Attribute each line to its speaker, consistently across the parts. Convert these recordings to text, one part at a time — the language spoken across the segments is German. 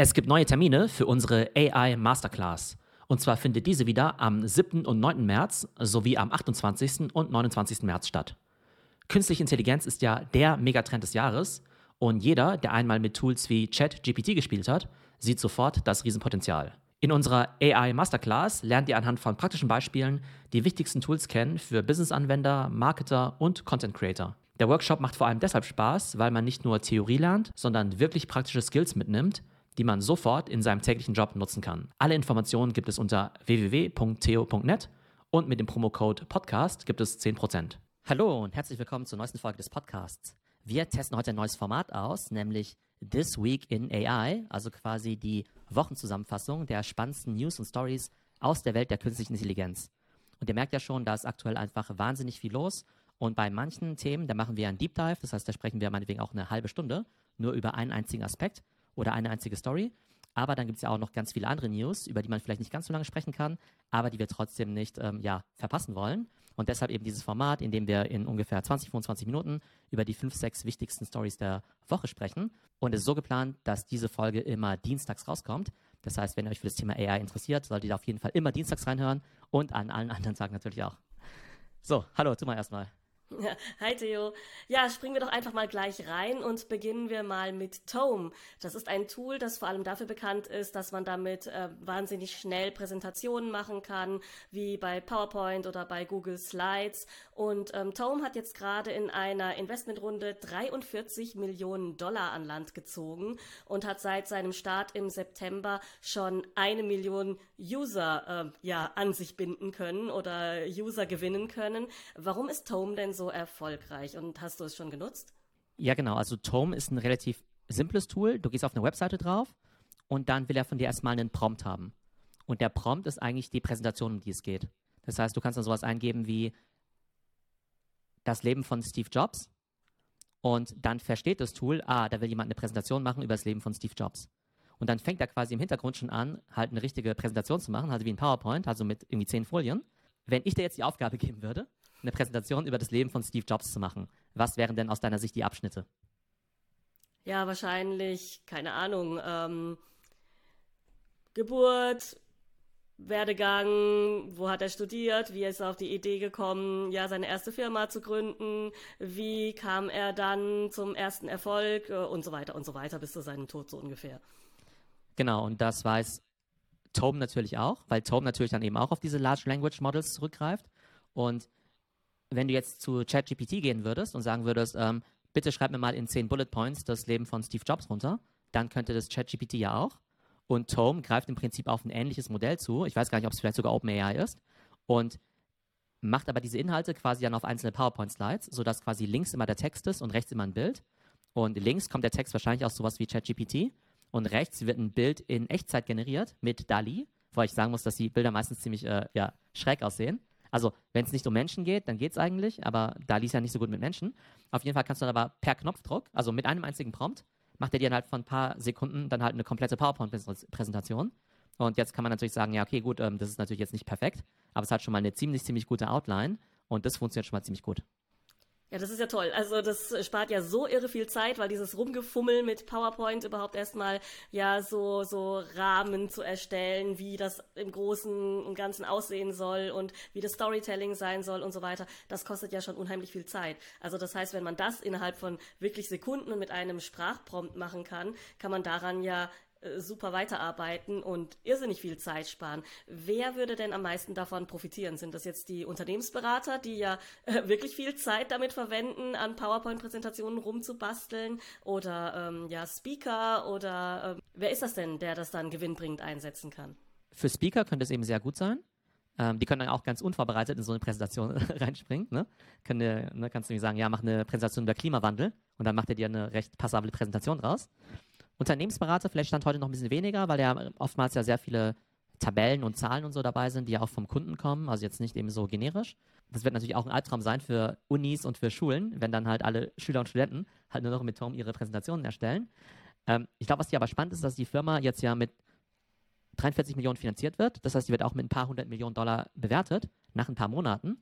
Speaker 1: Es gibt neue Termine für unsere AI Masterclass. Und zwar findet diese wieder am 7. und 9. März sowie am 28. und 29. März statt. Künstliche Intelligenz ist ja der Megatrend des Jahres und jeder, der einmal mit Tools wie ChatGPT gespielt hat, sieht sofort das Riesenpotenzial. In unserer AI Masterclass lernt ihr anhand von praktischen Beispielen die wichtigsten Tools kennen für Business-Anwender, Marketer und Content Creator. Der Workshop macht vor allem deshalb Spaß, weil man nicht nur Theorie lernt, sondern wirklich praktische Skills mitnimmt, die man sofort in seinem täglichen Job nutzen kann. Alle Informationen gibt es unter www.theo.net und mit dem Promocode Podcast gibt es 10%.
Speaker 2: Hallo und herzlich willkommen zur neuesten Folge des Podcasts. Wir testen heute ein neues Format aus, nämlich This Week in AI, also quasi die Wochenzusammenfassung der spannendsten News und Stories aus der Welt der künstlichen Intelligenz. Und ihr merkt ja schon, da ist aktuell einfach wahnsinnig viel los. Und bei manchen Themen, da machen wir einen Deep Dive, das heißt, da sprechen wir meinetwegen auch eine halbe Stunde nur über einen einzigen Aspekt oder eine einzige Story. Aber dann gibt es ja auch noch ganz viele andere News, über die man vielleicht nicht ganz so lange sprechen kann, aber die wir trotzdem nicht ähm, ja, verpassen wollen. Und deshalb eben dieses Format, in dem wir in ungefähr 20, 25 Minuten über die fünf, sechs wichtigsten Stories der Woche sprechen. Und es ist so geplant, dass diese Folge immer dienstags rauskommt. Das heißt, wenn ihr euch für das Thema AI interessiert, solltet ihr auf jeden Fall immer dienstags reinhören und an allen anderen Tagen natürlich auch. So, hallo, tu mal erstmal.
Speaker 3: Hi Theo. Ja, springen wir doch einfach mal gleich rein und beginnen wir mal mit Tome. Das ist ein Tool, das vor allem dafür bekannt ist, dass man damit äh, wahnsinnig schnell Präsentationen machen kann, wie bei PowerPoint oder bei Google Slides. Und ähm, Tome hat jetzt gerade in einer Investmentrunde 43 Millionen Dollar an Land gezogen und hat seit seinem Start im September schon eine Million User äh, ja, an sich binden können oder User gewinnen können. Warum ist Tome denn so erfolgreich und hast du es schon genutzt?
Speaker 2: Ja, genau. Also Tome ist ein relativ simples Tool. Du gehst auf eine Webseite drauf und dann will er von dir erstmal einen Prompt haben. Und der Prompt ist eigentlich die Präsentation, um die es geht. Das heißt, du kannst dann sowas eingeben wie das Leben von Steve Jobs und dann versteht das Tool, ah, da will jemand eine Präsentation machen über das Leben von Steve Jobs. Und dann fängt er quasi im Hintergrund schon an, halt eine richtige Präsentation zu machen, also wie ein PowerPoint, also mit irgendwie zehn Folien. Wenn ich dir jetzt die Aufgabe geben würde, eine Präsentation über das Leben von Steve Jobs zu machen. Was wären denn aus deiner Sicht die Abschnitte?
Speaker 3: Ja, wahrscheinlich, keine Ahnung, ähm, Geburt, Werdegang, wo hat er studiert, wie ist er auf die Idee gekommen, ja, seine erste Firma zu gründen, wie kam er dann zum ersten Erfolg äh, und so weiter und so weiter bis zu seinem Tod so ungefähr.
Speaker 2: Genau, und das weiß Tome natürlich auch, weil Tome natürlich dann eben auch auf diese Large Language Models zurückgreift. Und wenn du jetzt zu ChatGPT gehen würdest und sagen würdest, ähm, bitte schreib mir mal in zehn Bullet Points das Leben von Steve Jobs runter, dann könnte das ChatGPT ja auch. Und Tome greift im Prinzip auf ein ähnliches Modell zu. Ich weiß gar nicht, ob es vielleicht sogar OpenAI ist. Und macht aber diese Inhalte quasi dann auf einzelne PowerPoint-Slides, sodass quasi links immer der Text ist und rechts immer ein Bild. Und links kommt der Text wahrscheinlich aus sowas wie ChatGPT. Und rechts wird ein Bild in Echtzeit generiert mit DALI, wo ich sagen muss, dass die Bilder meistens ziemlich äh, ja, schräg aussehen. Also, wenn es nicht um Menschen geht, dann geht es eigentlich, aber da liest ja nicht so gut mit Menschen. Auf jeden Fall kannst du dann aber per Knopfdruck, also mit einem einzigen Prompt, macht er dir halt von ein paar Sekunden dann halt eine komplette PowerPoint-Präsentation. Und jetzt kann man natürlich sagen, ja, okay, gut, ähm, das ist natürlich jetzt nicht perfekt, aber es hat schon mal eine ziemlich, ziemlich gute Outline und das funktioniert schon mal ziemlich gut.
Speaker 3: Ja, das ist ja toll. Also das spart ja so irre viel Zeit, weil dieses Rumgefummel mit PowerPoint überhaupt erstmal ja so so Rahmen zu erstellen, wie das im Großen und Ganzen aussehen soll und wie das Storytelling sein soll und so weiter, das kostet ja schon unheimlich viel Zeit. Also das heißt, wenn man das innerhalb von wirklich Sekunden und mit einem Sprachprompt machen kann, kann man daran ja äh, super weiterarbeiten und irrsinnig viel Zeit sparen. Wer würde denn am meisten davon profitieren? Sind das jetzt die Unternehmensberater, die ja äh, wirklich viel Zeit damit verwenden, an PowerPoint-Präsentationen rumzubasteln? Oder ähm, ja, Speaker? Oder ähm, wer ist das denn, der das dann gewinnbringend einsetzen kann?
Speaker 2: Für Speaker könnte es eben sehr gut sein. Ähm, die können dann auch ganz unvorbereitet in so eine Präsentation reinspringen. Ne? Können, ne, kannst du mir sagen, ja, mach eine Präsentation über Klimawandel und dann macht er dir eine recht passable Präsentation draus. Unternehmensberater vielleicht stand heute noch ein bisschen weniger, weil ja oftmals ja sehr viele Tabellen und Zahlen und so dabei sind, die ja auch vom Kunden kommen, also jetzt nicht eben so generisch. Das wird natürlich auch ein Albtraum sein für Unis und für Schulen, wenn dann halt alle Schüler und Studenten halt nur noch mit Tom ihre Präsentationen erstellen. Ähm, ich glaube, was hier aber spannend ist, dass die Firma jetzt ja mit 43 Millionen finanziert wird. Das heißt, die wird auch mit ein paar hundert Millionen Dollar bewertet nach ein paar Monaten.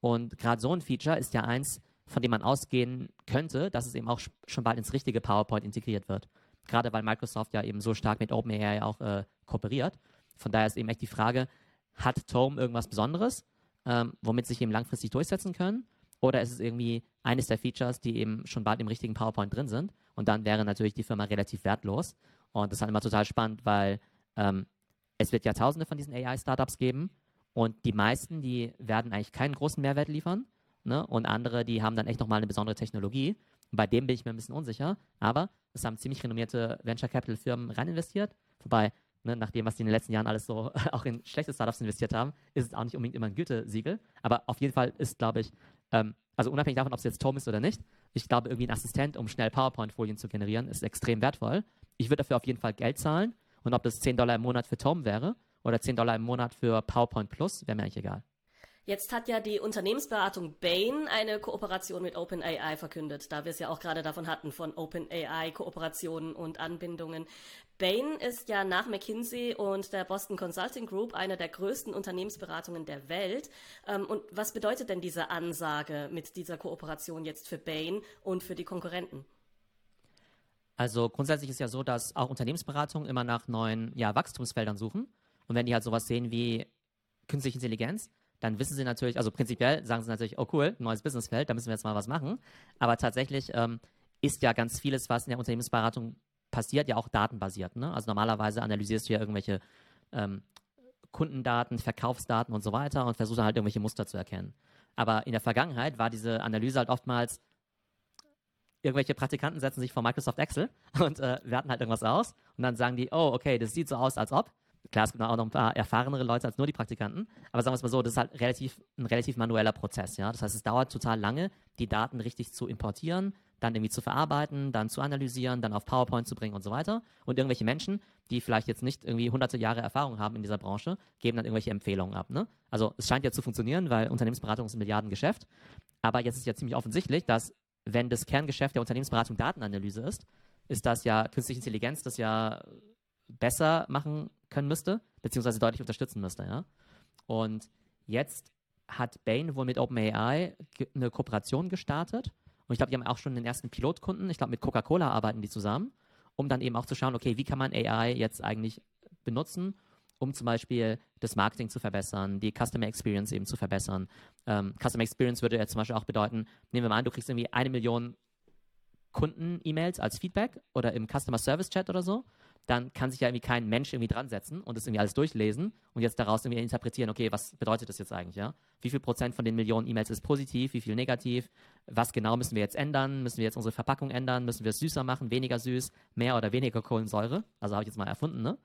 Speaker 2: Und gerade so ein Feature ist ja eins, von dem man ausgehen könnte, dass es eben auch schon bald ins richtige PowerPoint integriert wird. Gerade weil Microsoft ja eben so stark mit OpenAI auch äh, kooperiert. Von daher ist eben echt die Frage, hat Tome irgendwas Besonderes, ähm, womit sich eben langfristig durchsetzen können? Oder ist es irgendwie eines der Features, die eben schon bald im richtigen PowerPoint drin sind? Und dann wäre natürlich die Firma relativ wertlos. Und das ist halt immer total spannend, weil ähm, es wird ja tausende von diesen AI-Startups geben und die meisten, die werden eigentlich keinen großen Mehrwert liefern. Ne? Und andere, die haben dann echt nochmal eine besondere Technologie. Bei dem bin ich mir ein bisschen unsicher. Aber es haben ziemlich renommierte Venture Capital Firmen rein investiert. Wobei ne, nach was die in den letzten Jahren alles so auch in schlechte Startups investiert haben, ist es auch nicht unbedingt immer ein Gütesiegel. Aber auf jeden Fall ist, glaube ich, ähm, also unabhängig davon, ob es jetzt Tom ist oder nicht, ich glaube, irgendwie ein Assistent, um schnell PowerPoint-Folien zu generieren, ist extrem wertvoll. Ich würde dafür auf jeden Fall Geld zahlen. Und ob das 10 Dollar im Monat für Tom wäre oder 10 Dollar im Monat für PowerPoint Plus, wäre mir eigentlich egal.
Speaker 3: Jetzt hat ja die Unternehmensberatung Bain eine Kooperation mit OpenAI verkündet, da wir es ja auch gerade davon hatten, von OpenAI Kooperationen und Anbindungen. Bain ist ja nach McKinsey und der Boston Consulting Group eine der größten Unternehmensberatungen der Welt. Ähm, und was bedeutet denn diese Ansage mit dieser Kooperation jetzt für Bain und für die Konkurrenten?
Speaker 2: Also grundsätzlich ist ja so, dass auch Unternehmensberatungen immer nach neuen ja, Wachstumsfeldern suchen. Und wenn die halt sowas sehen wie künstliche Intelligenz, dann wissen sie natürlich, also prinzipiell sagen sie natürlich, oh cool, neues Businessfeld, da müssen wir jetzt mal was machen. Aber tatsächlich ähm, ist ja ganz vieles, was in der Unternehmensberatung passiert, ja auch datenbasiert. Ne? Also normalerweise analysierst du ja irgendwelche ähm, Kundendaten, Verkaufsdaten und so weiter und versuchst dann halt irgendwelche Muster zu erkennen. Aber in der Vergangenheit war diese Analyse halt oftmals, irgendwelche Praktikanten setzen sich vor Microsoft Excel und äh, werten halt irgendwas aus und dann sagen die, oh, okay, das sieht so aus, als ob. Klar, es gibt auch noch ein paar erfahrenere Leute als nur die Praktikanten, aber sagen wir es mal so, das ist halt relativ, ein relativ manueller Prozess, ja. Das heißt, es dauert total lange, die Daten richtig zu importieren, dann irgendwie zu verarbeiten, dann zu analysieren, dann auf PowerPoint zu bringen und so weiter. Und irgendwelche Menschen, die vielleicht jetzt nicht irgendwie hunderte Jahre Erfahrung haben in dieser Branche, geben dann irgendwelche Empfehlungen ab. Ne? Also es scheint ja zu funktionieren, weil Unternehmensberatung ist ein Milliardengeschäft. Aber jetzt ist ja ziemlich offensichtlich, dass wenn das Kerngeschäft der Unternehmensberatung Datenanalyse ist, ist das ja künstliche Intelligenz das ja besser machen können müsste, beziehungsweise deutlich unterstützen müsste. Ja? Und jetzt hat Bain wohl mit OpenAI eine Kooperation gestartet. Und ich glaube, die haben auch schon den ersten Pilotkunden. Ich glaube, mit Coca-Cola arbeiten die zusammen, um dann eben auch zu schauen, okay, wie kann man AI jetzt eigentlich benutzen, um zum Beispiel das Marketing zu verbessern, die Customer Experience eben zu verbessern. Ähm, Customer Experience würde jetzt zum Beispiel auch bedeuten, nehmen wir mal an, du kriegst irgendwie eine Million Kunden-E-Mails als Feedback oder im Customer Service Chat oder so dann kann sich ja irgendwie kein Mensch irgendwie dran setzen und das irgendwie alles durchlesen und jetzt daraus irgendwie interpretieren, okay, was bedeutet das jetzt eigentlich, ja? Wie viel Prozent von den Millionen E-Mails ist positiv, wie viel negativ? Was genau müssen wir jetzt ändern? Müssen wir jetzt unsere Verpackung ändern? Müssen wir es süßer machen, weniger süß, mehr oder weniger Kohlensäure? Also habe ich jetzt mal erfunden, ne?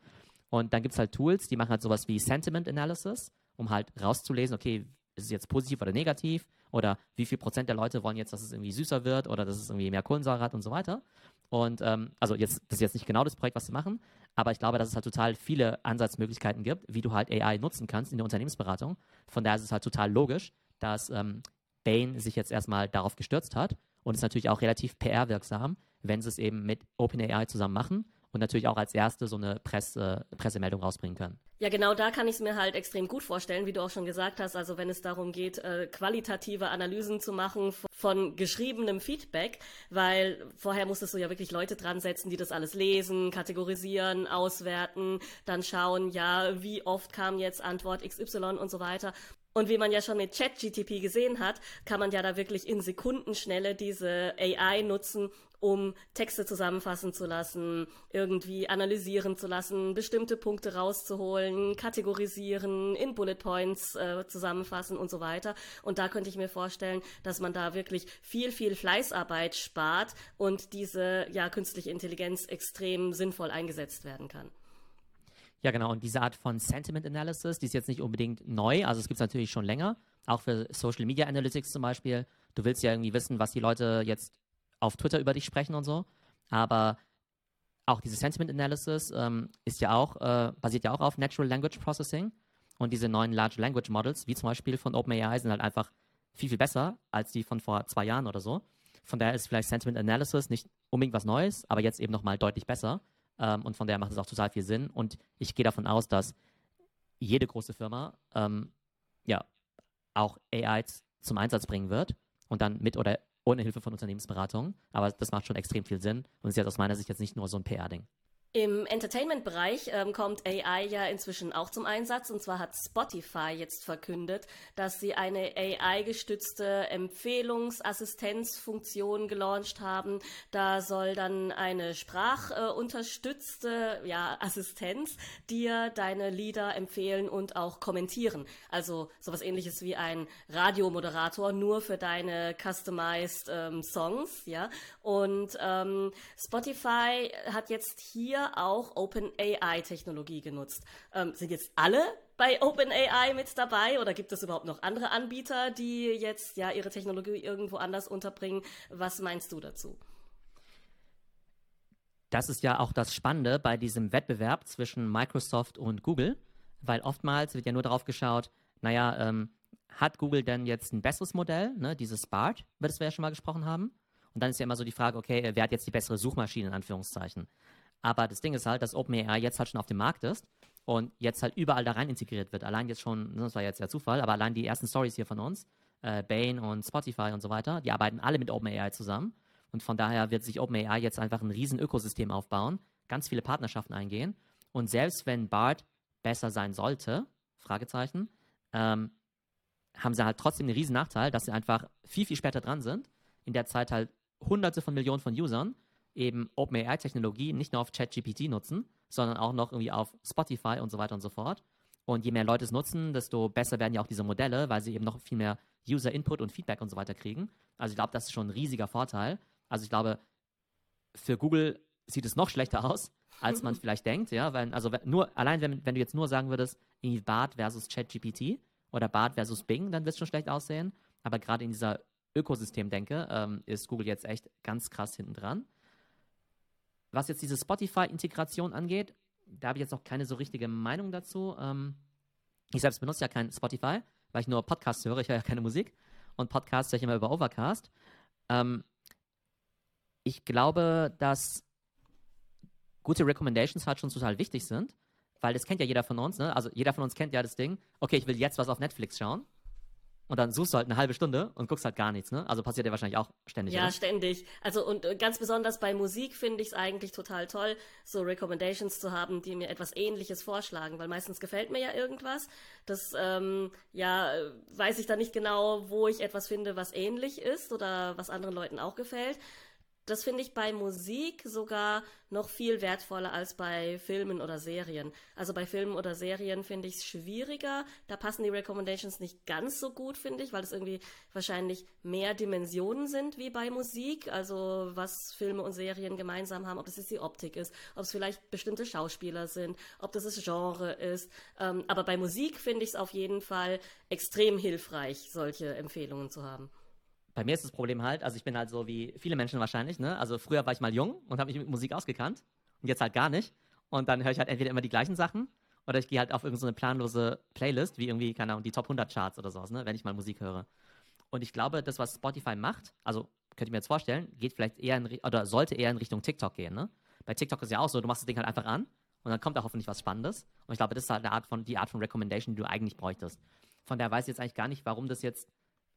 Speaker 2: Und dann gibt es halt Tools, die machen halt sowas wie Sentiment Analysis, um halt rauszulesen, okay, ist es jetzt positiv oder negativ? Oder wie viel Prozent der Leute wollen jetzt, dass es irgendwie süßer wird oder dass es irgendwie mehr Kohlensäure hat und so weiter. Und ähm, also jetzt, das ist jetzt nicht genau das Projekt, was wir machen, aber ich glaube, dass es halt total viele Ansatzmöglichkeiten gibt, wie du halt AI nutzen kannst in der Unternehmensberatung. Von daher ist es halt total logisch, dass ähm, Bain sich jetzt erstmal darauf gestürzt hat und ist natürlich auch relativ PR-wirksam, wenn sie es eben mit OpenAI zusammen machen und natürlich auch als erste so eine Presse, Pressemeldung rausbringen können.
Speaker 3: Ja, genau da kann ich es mir halt extrem gut vorstellen, wie du auch schon gesagt hast. Also wenn es darum geht, äh, qualitative Analysen zu machen von geschriebenem Feedback, weil vorher musstest du ja wirklich Leute dran setzen, die das alles lesen, kategorisieren, auswerten, dann schauen, ja, wie oft kam jetzt Antwort XY und so weiter. Und wie man ja schon mit ChatGTP gesehen hat, kann man ja da wirklich in Sekundenschnelle diese AI nutzen, um Texte zusammenfassen zu lassen, irgendwie analysieren zu lassen, bestimmte Punkte rauszuholen, kategorisieren, in Bullet Points äh, zusammenfassen und so weiter. Und da könnte ich mir vorstellen, dass man da wirklich viel, viel Fleißarbeit spart und diese ja künstliche Intelligenz extrem sinnvoll eingesetzt werden kann.
Speaker 2: Ja, genau. Und diese Art von Sentiment Analysis, die ist jetzt nicht unbedingt neu. Also es gibt es natürlich schon länger. Auch für Social Media Analytics zum Beispiel. Du willst ja irgendwie wissen, was die Leute jetzt auf Twitter über dich sprechen und so. Aber auch diese Sentiment Analysis ähm, ist ja auch, äh, basiert ja auch auf Natural Language Processing. Und diese neuen Large Language Models, wie zum Beispiel von OpenAI, sind halt einfach viel, viel besser als die von vor zwei Jahren oder so. Von daher ist vielleicht Sentiment Analysis nicht unbedingt was Neues, aber jetzt eben nochmal deutlich besser. Ähm, und von daher macht es auch total viel Sinn. Und ich gehe davon aus, dass jede große Firma ähm, ja auch AI zum Einsatz bringen wird und dann mit oder ohne Hilfe von Unternehmensberatungen. Aber das macht schon extrem viel Sinn und ist jetzt aus meiner Sicht jetzt nicht nur so ein PR-Ding.
Speaker 3: Im Entertainment-Bereich ähm, kommt AI ja inzwischen auch zum Einsatz. Und zwar hat Spotify jetzt verkündet, dass sie eine AI-gestützte Empfehlungsassistenzfunktion gelauncht haben. Da soll dann eine sprachunterstützte äh, ja, Assistenz dir deine Lieder empfehlen und auch kommentieren. Also sowas ähnliches wie ein Radiomoderator, nur für deine customized ähm, Songs. Ja? Und ähm, Spotify hat jetzt hier auch OpenAI-Technologie genutzt. Ähm, sind jetzt alle bei OpenAI mit dabei oder gibt es überhaupt noch andere Anbieter, die jetzt ja ihre Technologie irgendwo anders unterbringen? Was meinst du dazu?
Speaker 2: Das ist ja auch das Spannende bei diesem Wettbewerb zwischen Microsoft und Google, weil oftmals wird ja nur darauf geschaut, naja, ähm, hat Google denn jetzt ein besseres Modell, ne, dieses BART, über das wir ja schon mal gesprochen haben? Und dann ist ja immer so die Frage, okay, wer hat jetzt die bessere Suchmaschine in Anführungszeichen? Aber das Ding ist halt, dass OpenAI jetzt halt schon auf dem Markt ist und jetzt halt überall da rein integriert wird. Allein jetzt schon, ne, das war jetzt ja Zufall, aber allein die ersten Stories hier von uns, äh, Bane und Spotify und so weiter, die arbeiten alle mit OpenAI zusammen. Und von daher wird sich OpenAI jetzt einfach ein riesen Ökosystem aufbauen, ganz viele Partnerschaften eingehen. Und selbst wenn BART besser sein sollte, Fragezeichen, ähm, haben sie halt trotzdem einen riesen Nachteil, dass sie einfach viel, viel später dran sind. In der Zeit halt hunderte von Millionen von Usern eben OpenAI-Technologie nicht nur auf ChatGPT nutzen, sondern auch noch irgendwie auf Spotify und so weiter und so fort. Und je mehr Leute es nutzen, desto besser werden ja auch diese Modelle, weil sie eben noch viel mehr User-Input und Feedback und so weiter kriegen. Also ich glaube, das ist schon ein riesiger Vorteil. Also ich glaube, für Google sieht es noch schlechter aus, als man vielleicht denkt, ja, weil, also nur, allein wenn, wenn du jetzt nur sagen würdest, irgendwie Bart versus ChatGPT oder Bart versus Bing, dann wird es schon schlecht aussehen. Aber gerade in dieser Ökosystem-Denke ähm, ist Google jetzt echt ganz krass hinten dran. Was jetzt diese Spotify-Integration angeht, da habe ich jetzt noch keine so richtige Meinung dazu. Ähm, ich selbst benutze ja kein Spotify, weil ich nur Podcasts höre. Ich höre ja keine Musik. Und Podcasts höre ich immer über Overcast. Ähm, ich glaube, dass gute Recommendations halt schon total wichtig sind, weil das kennt ja jeder von uns. Ne? Also jeder von uns kennt ja das Ding, okay, ich will jetzt was auf Netflix schauen und dann suchst du halt eine halbe Stunde und guckst halt gar nichts, ne? Also passiert ja wahrscheinlich auch ständig.
Speaker 3: Ja,
Speaker 2: oder?
Speaker 3: ständig. Also und äh, ganz besonders bei Musik finde ich es eigentlich total toll, so Recommendations zu haben, die mir etwas Ähnliches vorschlagen, weil meistens gefällt mir ja irgendwas. Das ähm, ja weiß ich dann nicht genau, wo ich etwas finde, was ähnlich ist oder was anderen Leuten auch gefällt. Das finde ich bei Musik sogar noch viel wertvoller als bei Filmen oder Serien. Also bei Filmen oder Serien finde ich es schwieriger. Da passen die Recommendations nicht ganz so gut, finde ich, weil es irgendwie wahrscheinlich mehr Dimensionen sind wie bei Musik. Also was Filme und Serien gemeinsam haben, ob das jetzt die Optik ist, ob es vielleicht bestimmte Schauspieler sind, ob das das Genre ist. Ähm, aber bei Musik finde ich es auf jeden Fall extrem hilfreich, solche Empfehlungen zu haben
Speaker 2: bei mir ist das Problem halt, also ich bin halt so wie viele Menschen wahrscheinlich, ne? Also früher war ich mal jung und habe mich mit Musik ausgekannt und jetzt halt gar nicht. Und dann höre ich halt entweder immer die gleichen Sachen oder ich gehe halt auf irgendeine so planlose Playlist, wie irgendwie, keine Ahnung, die Top 100 Charts oder sowas, ne? Wenn ich mal Musik höre. Und ich glaube, das, was Spotify macht, also könnt ihr mir jetzt vorstellen, geht vielleicht eher in, oder sollte eher in Richtung TikTok gehen, ne? Bei TikTok ist ja auch so, du machst das Ding halt einfach an und dann kommt da hoffentlich was Spannendes. Und ich glaube, das ist halt eine Art von, die Art von Recommendation, die du eigentlich bräuchtest. Von daher weiß ich jetzt eigentlich gar nicht, warum das jetzt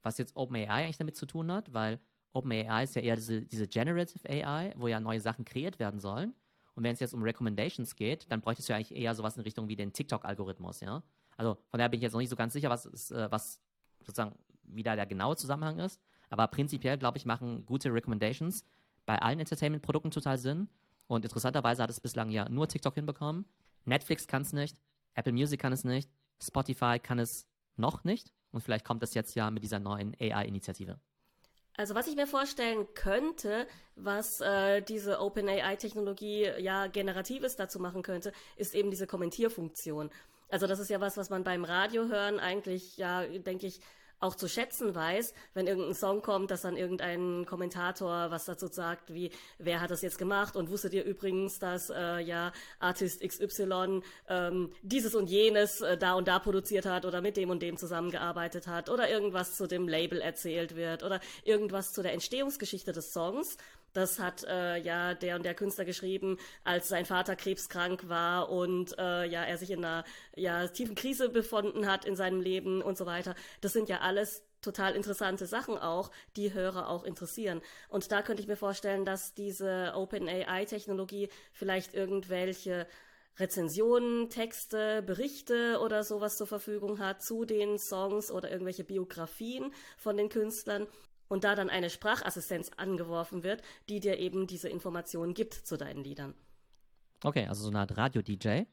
Speaker 2: was jetzt OpenAI eigentlich damit zu tun hat, weil OpenAI ist ja eher diese, diese Generative AI, wo ja neue Sachen kreiert werden sollen. Und wenn es jetzt um Recommendations geht, dann bräuchtest du ja eigentlich eher sowas in Richtung wie den TikTok-Algorithmus, ja. Also von daher bin ich jetzt noch nicht so ganz sicher, was, ist, äh, was sozusagen wie da der genaue Zusammenhang ist. Aber prinzipiell, glaube ich, machen gute Recommendations bei allen Entertainment-Produkten total Sinn. Und interessanterweise hat es bislang ja nur TikTok hinbekommen. Netflix kann es nicht, Apple Music kann es nicht, Spotify kann es noch nicht. Und vielleicht kommt das jetzt ja mit dieser neuen AI-Initiative.
Speaker 3: Also was ich mir vorstellen könnte, was äh, diese OpenAI-Technologie ja generatives dazu machen könnte, ist eben diese Kommentierfunktion. Also das ist ja was, was man beim Radio hören eigentlich ja, denke ich, auch zu schätzen weiß, wenn irgendein Song kommt, dass dann irgendein Kommentator was dazu sagt, wie wer hat das jetzt gemacht und wusstet ihr übrigens, dass äh, ja Artist XY ähm, dieses und jenes äh, da und da produziert hat oder mit dem und dem zusammengearbeitet hat oder irgendwas zu dem Label erzählt wird oder irgendwas zu der Entstehungsgeschichte des Songs. Das hat äh, ja der und der Künstler geschrieben, als sein Vater krebskrank war und äh, ja er sich in einer ja, tiefen Krise befunden hat in seinem Leben und so weiter. Das sind ja alles total interessante Sachen auch, die Hörer auch interessieren. Und da könnte ich mir vorstellen, dass diese OpenAI-Technologie vielleicht irgendwelche Rezensionen, Texte, Berichte oder sowas zur Verfügung hat zu den Songs oder irgendwelche Biografien von den Künstlern und da dann eine Sprachassistenz angeworfen wird, die dir eben diese Informationen gibt zu deinen Liedern.
Speaker 2: Okay, also so eine Art Radio-DJ.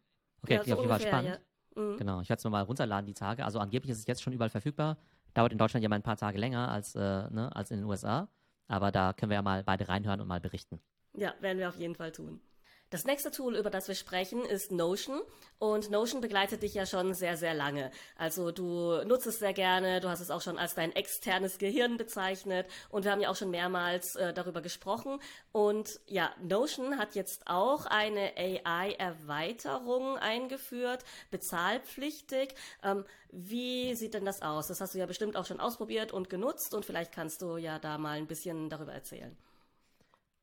Speaker 2: Okay, ja, so auf jeden Fall spannend. Ja. Mhm. Genau, ich werde es mir mal runterladen die Tage. Also angeblich ist es jetzt schon überall verfügbar. Dauert in Deutschland ja mal ein paar Tage länger als, äh, ne, als in den USA. Aber da können wir ja mal beide reinhören und mal berichten.
Speaker 3: Ja, werden wir auf jeden Fall tun. Das nächste Tool, über das wir sprechen, ist Notion. Und Notion begleitet dich ja schon sehr, sehr lange. Also du nutzt es sehr gerne, du hast es auch schon als dein externes Gehirn bezeichnet und wir haben ja auch schon mehrmals äh, darüber gesprochen. Und ja, Notion hat jetzt auch eine AI-Erweiterung eingeführt, bezahlpflichtig. Ähm, wie sieht denn das aus? Das hast du ja bestimmt auch schon ausprobiert und genutzt und vielleicht kannst du ja da mal ein bisschen darüber erzählen.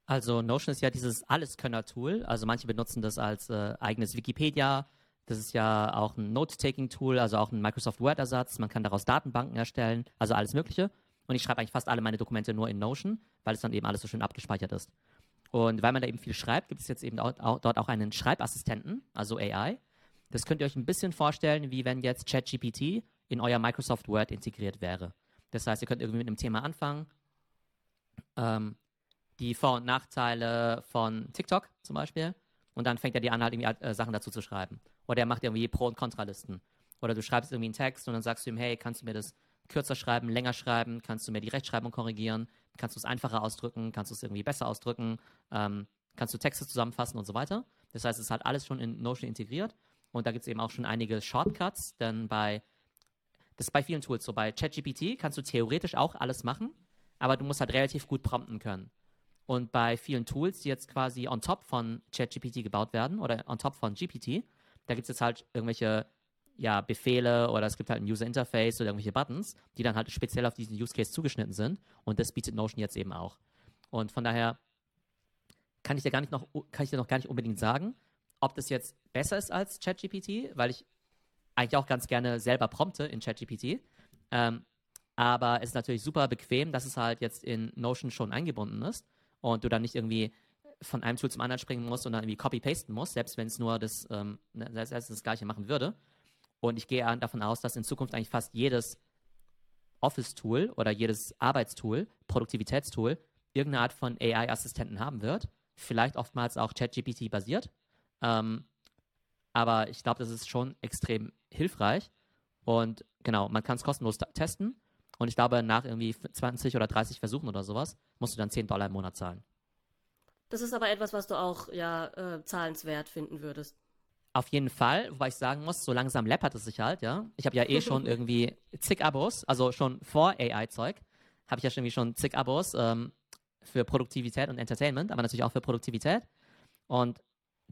Speaker 2: Also Notion ist ja dieses Alleskönner-Tool. Also manche benutzen das als äh, eigenes Wikipedia. Das ist ja auch ein Note-Taking-Tool, also auch ein Microsoft Word-Ersatz. Man kann daraus Datenbanken erstellen, also alles Mögliche. Und ich schreibe eigentlich fast alle meine Dokumente nur in Notion, weil es dann eben alles so schön abgespeichert ist. Und weil man da eben viel schreibt, gibt es jetzt eben auch, auch, dort auch einen Schreibassistenten, also AI. Das könnt ihr euch ein bisschen vorstellen, wie wenn jetzt ChatGPT in euer Microsoft Word integriert wäre. Das heißt, ihr könnt irgendwie mit einem Thema anfangen, ähm, die Vor- und Nachteile von TikTok zum Beispiel. Und dann fängt er dir an, halt irgendwie äh, Sachen dazu zu schreiben. Oder er macht irgendwie Pro- und Kontralisten. Oder du schreibst irgendwie einen Text und dann sagst du ihm, hey, kannst du mir das kürzer schreiben, länger schreiben? Kannst du mir die Rechtschreibung korrigieren? Kannst du es einfacher ausdrücken? Kannst du es irgendwie besser ausdrücken? Ähm, kannst du Texte zusammenfassen und so weiter? Das heißt, es ist halt alles schon in Notion integriert. Und da gibt es eben auch schon einige Shortcuts, denn bei, das ist bei vielen Tools so. Bei ChatGPT kannst du theoretisch auch alles machen, aber du musst halt relativ gut prompten können. Und bei vielen Tools, die jetzt quasi on top von ChatGPT gebaut werden oder on top von GPT, da gibt es jetzt halt irgendwelche ja, Befehle oder es gibt halt ein User Interface oder irgendwelche Buttons, die dann halt speziell auf diesen Use Case zugeschnitten sind. Und das bietet Notion jetzt eben auch. Und von daher kann ich dir gar nicht noch, kann ich dir noch gar nicht unbedingt sagen, ob das jetzt besser ist als ChatGPT, weil ich eigentlich auch ganz gerne selber prompte in ChatGPT. Ähm, aber es ist natürlich super bequem, dass es halt jetzt in Notion schon eingebunden ist und du dann nicht irgendwie von einem Tool zum anderen springen musst und dann irgendwie copy-pasten musst, selbst wenn es nur das, ähm, ne, selbst das gleiche machen würde. Und ich gehe davon aus, dass in Zukunft eigentlich fast jedes Office-Tool oder jedes Arbeitstool, Produktivitätstool, irgendeine Art von AI-Assistenten haben wird. Vielleicht oftmals auch ChatGPT basiert. Ähm, aber ich glaube, das ist schon extrem hilfreich. Und genau, man kann es kostenlos testen. Und ich glaube, nach irgendwie 20 oder 30 Versuchen oder sowas, musst du dann 10 Dollar im Monat zahlen.
Speaker 3: Das ist aber etwas, was du auch ja äh, zahlenswert finden würdest.
Speaker 2: Auf jeden Fall, wobei ich sagen muss, so langsam läppert es sich halt, ja. Ich habe ja eh schon irgendwie zig Abos, also schon vor AI-Zeug, habe ich ja schon irgendwie schon zig Abos ähm, für Produktivität und Entertainment, aber natürlich auch für Produktivität. Und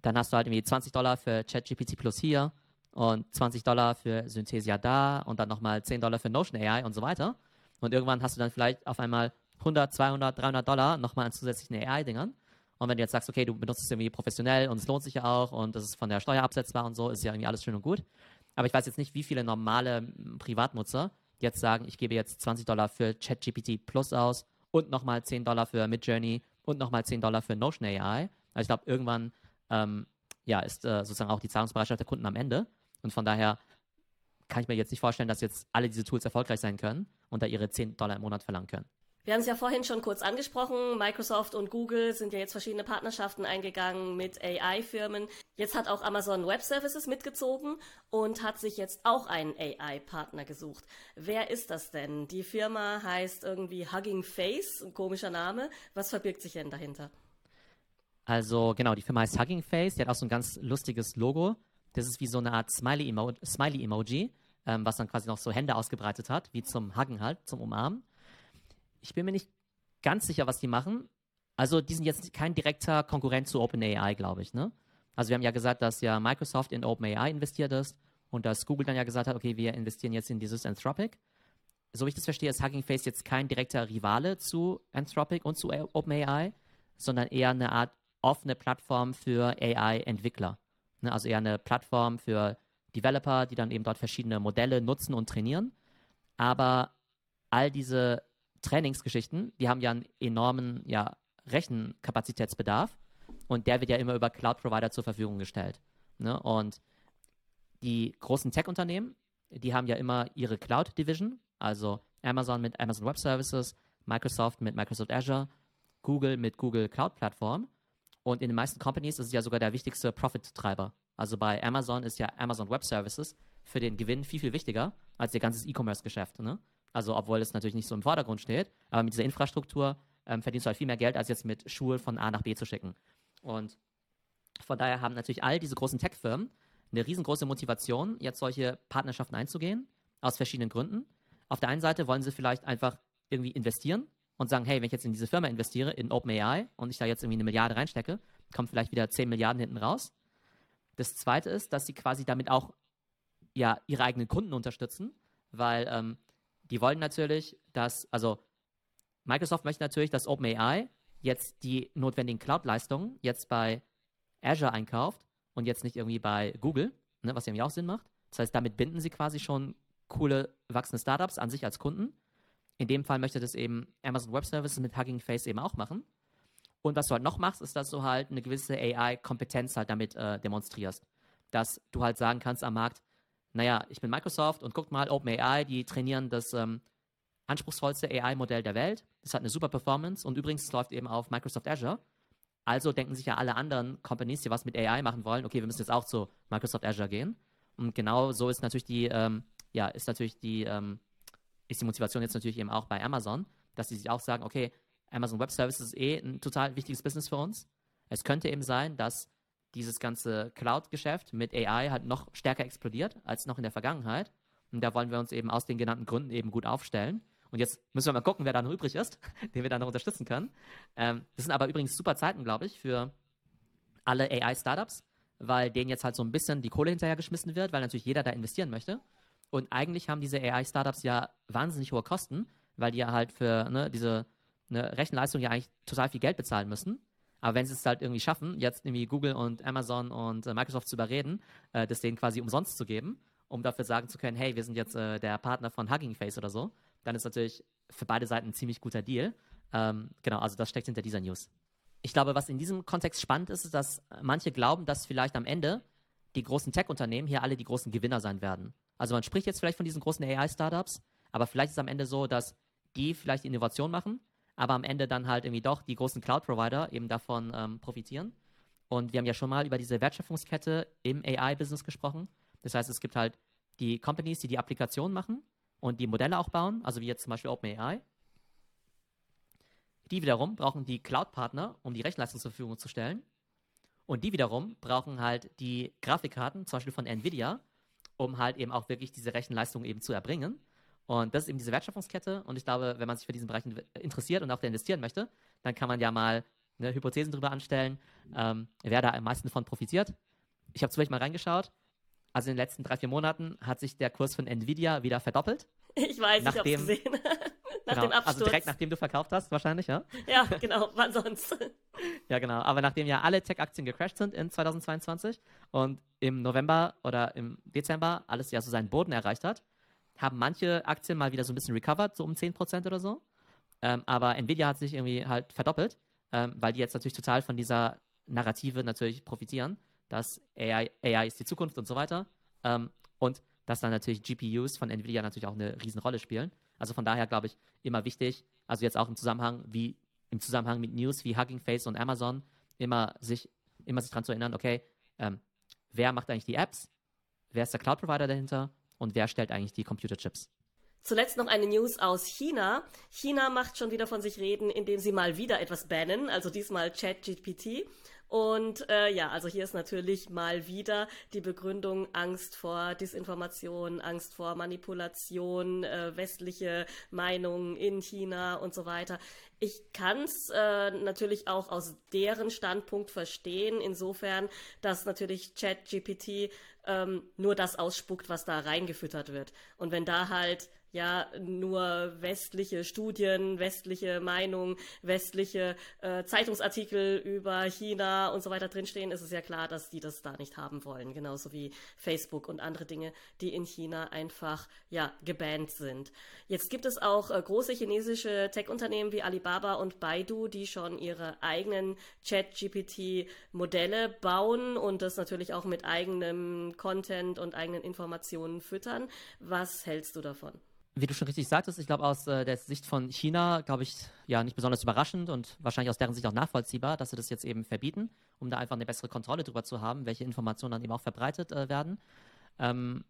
Speaker 2: dann hast du halt irgendwie 20 Dollar für ChatGPT Plus hier und 20 Dollar für Synthesia da und dann nochmal 10 Dollar für Notion AI und so weiter. Und irgendwann hast du dann vielleicht auf einmal 100, 200, 300 Dollar nochmal an zusätzlichen AI-Dingern. Und wenn du jetzt sagst, okay, du benutzt es irgendwie professionell und es lohnt sich ja auch und es ist von der Steuer absetzbar und so, ist ja irgendwie alles schön und gut. Aber ich weiß jetzt nicht, wie viele normale Privatnutzer jetzt sagen, ich gebe jetzt 20 Dollar für ChatGPT Plus aus und nochmal 10 Dollar für Midjourney und nochmal 10 Dollar für Notion AI. Also ich glaube, irgendwann ähm, ja, ist äh, sozusagen auch die Zahlungsbereitschaft der Kunden am Ende. Und von daher kann ich mir jetzt nicht vorstellen, dass jetzt alle diese Tools erfolgreich sein können und da ihre 10 Dollar im Monat verlangen können.
Speaker 3: Wir haben es ja vorhin schon kurz angesprochen. Microsoft und Google sind ja jetzt verschiedene Partnerschaften eingegangen mit AI-Firmen. Jetzt hat auch Amazon Web Services mitgezogen und hat sich jetzt auch einen AI-Partner gesucht. Wer ist das denn? Die Firma heißt irgendwie Hugging Face, ein komischer Name. Was verbirgt sich denn dahinter?
Speaker 2: Also genau, die Firma heißt Hugging Face. Die hat auch so ein ganz lustiges Logo. Das ist wie so eine Art Smiley-Emoji, Smiley ähm, was dann quasi noch so Hände ausgebreitet hat, wie zum Huggen halt, zum Umarmen. Ich bin mir nicht ganz sicher, was die machen. Also die sind jetzt kein direkter Konkurrent zu OpenAI, glaube ich. Ne? Also wir haben ja gesagt, dass ja Microsoft in OpenAI investiert ist und dass Google dann ja gesagt hat, okay, wir investieren jetzt in dieses Anthropic. So wie ich das verstehe, ist Hugging Face jetzt kein direkter Rivale zu Anthropic und zu OpenAI, sondern eher eine Art offene Plattform für AI-Entwickler. Ne? Also eher eine Plattform für Developer, die dann eben dort verschiedene Modelle nutzen und trainieren. Aber all diese Trainingsgeschichten, die haben ja einen enormen ja, Rechenkapazitätsbedarf und der wird ja immer über Cloud-Provider zur Verfügung gestellt. Ne? Und die großen Tech-Unternehmen, die haben ja immer ihre Cloud-Division, also Amazon mit Amazon Web Services, Microsoft mit Microsoft Azure, Google mit Google Cloud Plattform. Und in den meisten Companies ist es ja sogar der wichtigste Profit-Treiber. Also bei Amazon ist ja Amazon Web Services für den Gewinn viel, viel wichtiger als ihr ganzes E-Commerce-Geschäft. Ne? Also obwohl es natürlich nicht so im Vordergrund steht, aber mit dieser Infrastruktur ähm, verdienst du halt viel mehr Geld, als jetzt mit Schuhe von A nach B zu schicken. Und von daher haben natürlich all diese großen Tech-Firmen eine riesengroße Motivation, jetzt solche Partnerschaften einzugehen, aus verschiedenen Gründen. Auf der einen Seite wollen sie vielleicht einfach irgendwie investieren und sagen, hey, wenn ich jetzt in diese Firma investiere, in OpenAI, und ich da jetzt irgendwie eine Milliarde reinstecke, kommen vielleicht wieder 10 Milliarden hinten raus. Das zweite ist, dass sie quasi damit auch ja, ihre eigenen Kunden unterstützen, weil ähm, die wollen natürlich, dass, also Microsoft möchte natürlich, dass OpenAI jetzt die notwendigen Cloud-Leistungen jetzt bei Azure einkauft und jetzt nicht irgendwie bei Google, ne, was irgendwie auch Sinn macht. Das heißt, damit binden sie quasi schon coole, wachsende Startups an sich als Kunden. In dem Fall möchte das eben Amazon Web Services mit Hugging Face eben auch machen. Und was du halt noch machst, ist, dass du halt eine gewisse AI-Kompetenz halt damit äh, demonstrierst. Dass du halt sagen kannst am Markt, naja, ich bin Microsoft und guckt mal, OpenAI, die trainieren das ähm, anspruchsvollste AI-Modell der Welt. Das hat eine super Performance und übrigens, es läuft eben auf Microsoft Azure. Also denken sich ja alle anderen Companies, die was mit AI machen wollen, okay, wir müssen jetzt auch zu Microsoft Azure gehen. Und genau so ist natürlich die, ähm, ja, ist natürlich die, ähm, ist die Motivation jetzt natürlich eben auch bei Amazon, dass sie sich auch sagen, okay, Amazon Web Services ist eh ein total wichtiges Business für uns. Es könnte eben sein, dass dieses ganze Cloud-Geschäft mit AI halt noch stärker explodiert als noch in der Vergangenheit. Und da wollen wir uns eben aus den genannten Gründen eben gut aufstellen. Und jetzt müssen wir mal gucken, wer da noch übrig ist, den wir da noch unterstützen können. Ähm, das sind aber übrigens super Zeiten, glaube ich, für alle AI-Startups, weil denen jetzt halt so ein bisschen die Kohle hinterhergeschmissen wird, weil natürlich jeder da investieren möchte. Und eigentlich haben diese AI-Startups ja wahnsinnig hohe Kosten, weil die ja halt für ne, diese ne, Rechenleistung ja eigentlich total viel Geld bezahlen müssen. Aber wenn sie es halt irgendwie schaffen, jetzt irgendwie Google und Amazon und äh, Microsoft zu überreden, äh, das denen quasi umsonst zu geben, um dafür sagen zu können, hey, wir sind jetzt äh, der Partner von Hugging Face oder so, dann ist natürlich für beide Seiten ein ziemlich guter Deal. Ähm, genau, also das steckt hinter dieser News. Ich glaube, was in diesem Kontext spannend ist, ist, dass manche glauben, dass vielleicht am Ende die großen Tech-Unternehmen hier alle die großen Gewinner sein werden. Also man spricht jetzt vielleicht von diesen großen AI-Startups, aber vielleicht ist es am Ende so, dass die vielleicht Innovation machen, aber am Ende dann halt irgendwie doch die großen Cloud-Provider eben davon ähm, profitieren. Und wir haben ja schon mal über diese Wertschöpfungskette im AI-Business gesprochen. Das heißt, es gibt halt die Companies, die die Applikation machen und die Modelle auch bauen, also wie jetzt zum Beispiel OpenAI. Die wiederum brauchen die Cloud-Partner, um die Rechenleistung zur Verfügung zu stellen. Und die wiederum brauchen halt die Grafikkarten, zum Beispiel von Nvidia, um halt eben auch wirklich diese Rechenleistung eben zu erbringen. Und das ist eben diese Wertschöpfungskette. Und ich glaube, wenn man sich für diesen Bereich interessiert und auch da investieren möchte, dann kann man ja mal eine Hypothesen darüber anstellen, ähm, wer da am meisten von profitiert. Ich habe zufällig mal reingeschaut. Also in den letzten drei, vier Monaten hat sich der Kurs von Nvidia wieder verdoppelt.
Speaker 3: Ich weiß, nachdem, ich habe gesehen.
Speaker 2: Nach genau, dem Absturz. Also direkt nachdem du verkauft hast, wahrscheinlich, ja?
Speaker 3: Ja, genau, wann sonst?
Speaker 2: ja, genau. Aber nachdem ja alle Tech-Aktien gecrashed sind in 2022 und im November oder im Dezember alles ja so seinen Boden erreicht hat, haben manche Aktien mal wieder so ein bisschen recovered, so um 10% oder so. Ähm, aber Nvidia hat sich irgendwie halt verdoppelt, ähm, weil die jetzt natürlich total von dieser Narrative natürlich profitieren, dass AI, AI ist die Zukunft und so weiter. Ähm, und dass dann natürlich GPUs von Nvidia natürlich auch eine Riesenrolle spielen. Also von daher glaube ich immer wichtig, also jetzt auch im Zusammenhang wie im Zusammenhang mit News wie Hugging Face und Amazon immer sich immer sich daran zu erinnern, okay, ähm, wer macht eigentlich die Apps, wer ist der Cloud Provider dahinter und wer stellt eigentlich die Computerchips?
Speaker 3: Zuletzt noch eine News aus China. China macht schon wieder von sich reden, indem sie mal wieder etwas bannen, also diesmal ChatGPT. Und äh, ja, also hier ist natürlich mal wieder die Begründung Angst vor Disinformation, Angst vor Manipulation, äh, westliche Meinungen in China und so weiter. Ich kann es äh, natürlich auch aus deren Standpunkt verstehen, insofern, dass natürlich ChatGPT ähm, nur das ausspuckt, was da reingefüttert wird. Und wenn da halt ja nur westliche Studien, westliche Meinungen, westliche äh, Zeitungsartikel über China und so weiter drinstehen, ist es ja klar, dass die das da nicht haben wollen. Genauso wie Facebook und andere Dinge, die in China einfach ja gebannt sind. Jetzt gibt es auch äh, große chinesische Tech-Unternehmen wie Alibaba und Baidu, die schon ihre eigenen Chat-GPT-Modelle bauen und das natürlich auch mit eigenem Content und eigenen Informationen füttern. Was hältst du davon?
Speaker 2: Wie du schon richtig sagtest, ich glaube aus äh, der Sicht von China, glaube ich, ja nicht besonders überraschend und wahrscheinlich aus deren Sicht auch nachvollziehbar, dass sie das jetzt eben verbieten, um da einfach eine bessere Kontrolle drüber zu haben, welche Informationen dann eben auch verbreitet äh, werden. Ähm,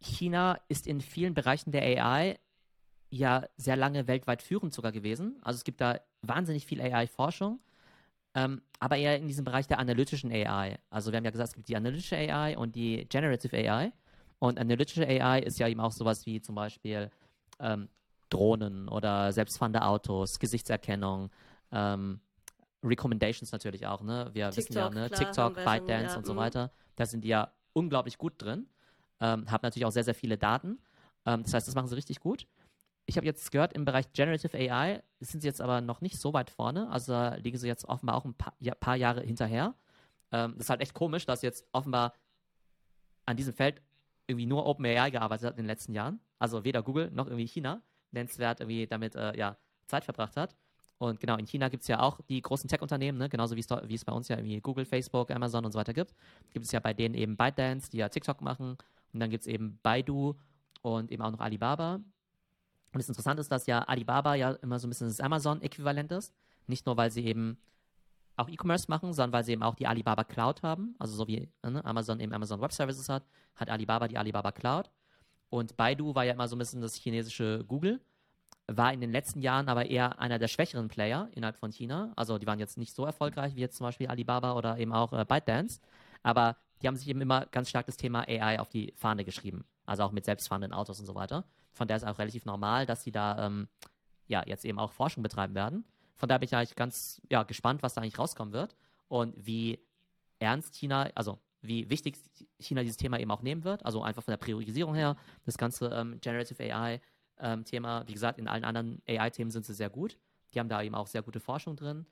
Speaker 2: China ist in vielen Bereichen der AI ja sehr lange weltweit führend sogar gewesen. Also es gibt da wahnsinnig viel AI-Forschung, ähm, aber eher in diesem Bereich der analytischen AI. Also wir haben ja gesagt, es gibt die analytische AI und die Generative AI. Und analytische AI ist ja eben auch sowas wie zum Beispiel ähm, Drohnen oder selbstfahrende Autos, Gesichtserkennung, ähm, Recommendations natürlich auch, ne? Wir TikTok, wissen ja, ne? Klar, TikTok, ByteDance ja, und so mhm. weiter, da sind die ja unglaublich gut drin. Ähm, haben natürlich auch sehr, sehr viele Daten. Ähm, das heißt, das machen sie richtig gut. Ich habe jetzt gehört, im Bereich Generative AI sind sie jetzt aber noch nicht so weit vorne. Also liegen sie jetzt offenbar auch ein paar, ja, paar Jahre hinterher. Ähm, das ist halt echt komisch, dass jetzt offenbar an diesem Feld irgendwie nur OpenAI gearbeitet hat in den letzten Jahren. Also weder Google noch irgendwie China nennenswert irgendwie damit äh, ja, Zeit verbracht hat. Und genau, in China gibt es ja auch die großen Tech-Unternehmen, ne? genauso wie es bei uns ja irgendwie Google, Facebook, Amazon und so weiter gibt. Gibt es ja bei denen eben ByteDance, die ja TikTok machen. Und dann gibt es eben Baidu und eben auch noch Alibaba. Und das Interessante ist, dass ja Alibaba ja immer so ein bisschen das Amazon-Äquivalent ist. Nicht nur, weil sie eben auch E-Commerce machen, sondern weil sie eben auch die Alibaba Cloud haben. Also so wie ne, Amazon eben Amazon Web Services hat, hat Alibaba die Alibaba Cloud. Und Baidu war ja immer so ein bisschen das chinesische Google, war in den letzten Jahren aber eher einer der schwächeren Player innerhalb von China. Also die waren jetzt nicht so erfolgreich wie jetzt zum Beispiel Alibaba oder eben auch äh, ByteDance. Aber die haben sich eben immer ganz stark das Thema AI auf die Fahne geschrieben. Also auch mit selbstfahrenden Autos und so weiter. Von daher ist auch relativ normal, dass sie da ähm, ja jetzt eben auch Forschung betreiben werden. Von daher bin ich eigentlich ganz ja, gespannt, was da eigentlich rauskommen wird und wie ernst China, also wie wichtig China dieses Thema eben auch nehmen wird. Also einfach von der Priorisierung her, das ganze ähm, Generative AI-Thema. Ähm, wie gesagt, in allen anderen AI-Themen sind sie sehr gut. Die haben da eben auch sehr gute Forschung drin.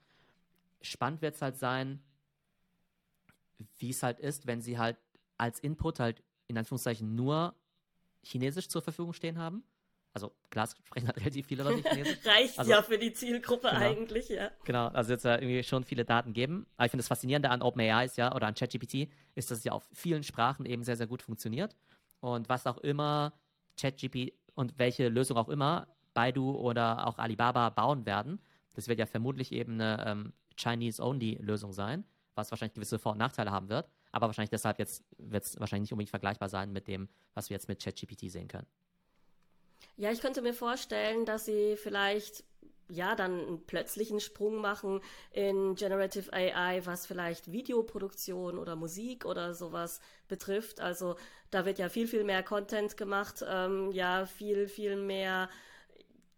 Speaker 2: Spannend wird es halt sein, wie es halt ist, wenn sie halt als Input halt in Anführungszeichen nur Chinesisch zur Verfügung stehen haben also klar, sprechen halt relativ viele Leute Chinesisch.
Speaker 3: Reicht
Speaker 2: also,
Speaker 3: ja für die Zielgruppe genau, eigentlich, ja.
Speaker 2: Genau, also jetzt ja irgendwie schon viele Daten geben. Aber ich finde das Faszinierende an OpenAI ist ja, oder an ChatGPT, ist, dass es ja auf vielen Sprachen eben sehr, sehr gut funktioniert. Und was auch immer ChatGPT und welche Lösung auch immer Baidu oder auch Alibaba bauen werden, das wird ja vermutlich eben eine ähm, Chinese-Only-Lösung sein, was wahrscheinlich gewisse Vor- und Nachteile haben wird. Aber wahrscheinlich deshalb jetzt wird es wahrscheinlich nicht unbedingt vergleichbar sein mit dem, was wir jetzt mit ChatGPT sehen können.
Speaker 3: Ja, ich könnte mir vorstellen, dass sie vielleicht ja, dann einen plötzlichen Sprung machen in Generative AI, was vielleicht Videoproduktion oder Musik oder sowas betrifft. Also da wird ja viel, viel mehr Content gemacht, ähm, ja, viel, viel mehr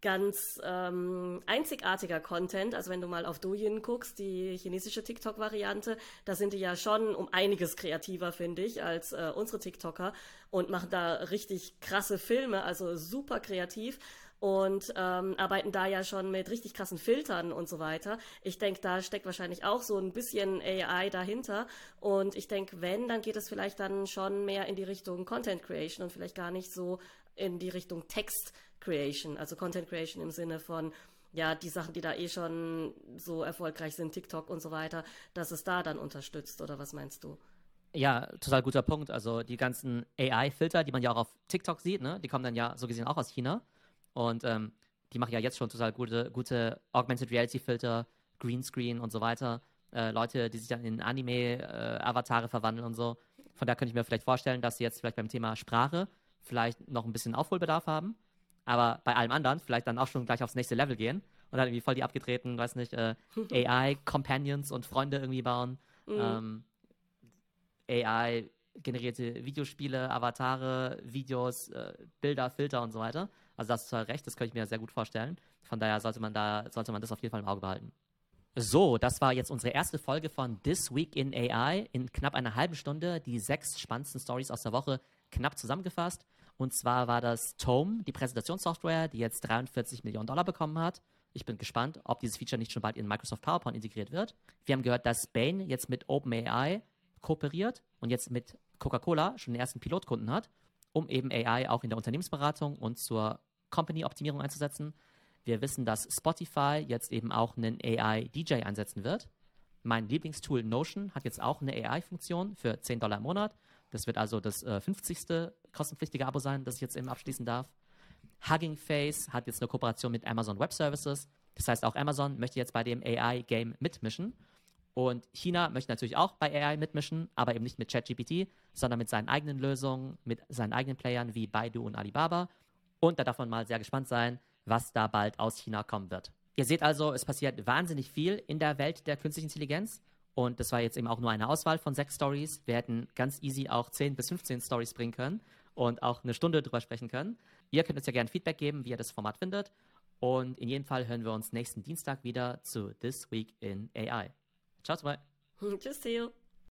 Speaker 3: ganz ähm, einzigartiger Content. Also wenn du mal auf Douyin guckst, die chinesische TikTok-Variante, da sind die ja schon um einiges kreativer, finde ich, als äh, unsere TikToker und machen da richtig krasse Filme, also super kreativ und ähm, arbeiten da ja schon mit richtig krassen Filtern und so weiter. Ich denke, da steckt wahrscheinlich auch so ein bisschen AI dahinter. Und ich denke, wenn, dann geht es vielleicht dann schon mehr in die Richtung Content Creation und vielleicht gar nicht so in die Richtung Text Creation, also Content Creation im Sinne von ja, die Sachen, die da eh schon so erfolgreich sind, TikTok und so weiter, dass es da dann unterstützt, oder was meinst du?
Speaker 2: Ja, total guter Punkt. Also die ganzen AI-Filter, die man ja auch auf TikTok sieht, ne, die kommen dann ja so gesehen auch aus China. Und ähm, die machen ja jetzt schon total gute, gute Augmented Reality-Filter, Greenscreen und so weiter. Äh, Leute, die sich dann in Anime-Avatare äh, verwandeln und so. Von da könnte ich mir vielleicht vorstellen, dass sie jetzt vielleicht beim Thema Sprache vielleicht noch ein bisschen Aufholbedarf haben aber bei allem anderen vielleicht dann auch schon gleich aufs nächste Level gehen und dann irgendwie voll die abgetreten, weiß nicht, äh, AI-Companions und Freunde irgendwie bauen, mhm. ähm, AI-generierte Videospiele, Avatare, Videos, äh, Bilder, Filter und so weiter. Also das ist recht, das könnte ich mir sehr gut vorstellen. Von daher sollte man da, sollte man das auf jeden Fall im Auge behalten. So, das war jetzt unsere erste Folge von This Week in AI. In knapp einer halben Stunde die sechs spannendsten Stories aus der Woche knapp zusammengefasst. Und zwar war das Tome, die Präsentationssoftware, die jetzt 43 Millionen Dollar bekommen hat. Ich bin gespannt, ob dieses Feature nicht schon bald in Microsoft PowerPoint integriert wird. Wir haben gehört, dass Bain jetzt mit OpenAI kooperiert und jetzt mit Coca-Cola schon den ersten Pilotkunden hat, um eben AI auch in der Unternehmensberatung und zur Company-Optimierung einzusetzen. Wir wissen, dass Spotify jetzt eben auch einen AI-DJ einsetzen wird. Mein Lieblingstool Notion hat jetzt auch eine AI-Funktion für 10 Dollar im Monat. Das wird also das äh, 50. kostenpflichtige Abo sein, das ich jetzt eben abschließen darf. Hugging Face hat jetzt eine Kooperation mit Amazon Web Services. Das heißt, auch Amazon möchte jetzt bei dem AI-Game mitmischen. Und China möchte natürlich auch bei AI mitmischen, aber eben nicht mit ChatGPT, sondern mit seinen eigenen Lösungen, mit seinen eigenen Playern wie Baidu und Alibaba. Und da darf man mal sehr gespannt sein, was da bald aus China kommen wird. Ihr seht also, es passiert wahnsinnig viel in der Welt der künstlichen Intelligenz. Und das war jetzt eben auch nur eine Auswahl von sechs Stories. Wir hätten ganz easy auch 10 bis 15 Stories bringen können und auch eine Stunde drüber sprechen können. Ihr könnt uns ja gerne Feedback geben, wie ihr das Format findet. Und in jedem Fall hören wir uns nächsten Dienstag wieder zu This Week in AI. Ciao, zwei.
Speaker 3: Tschüss, Theo.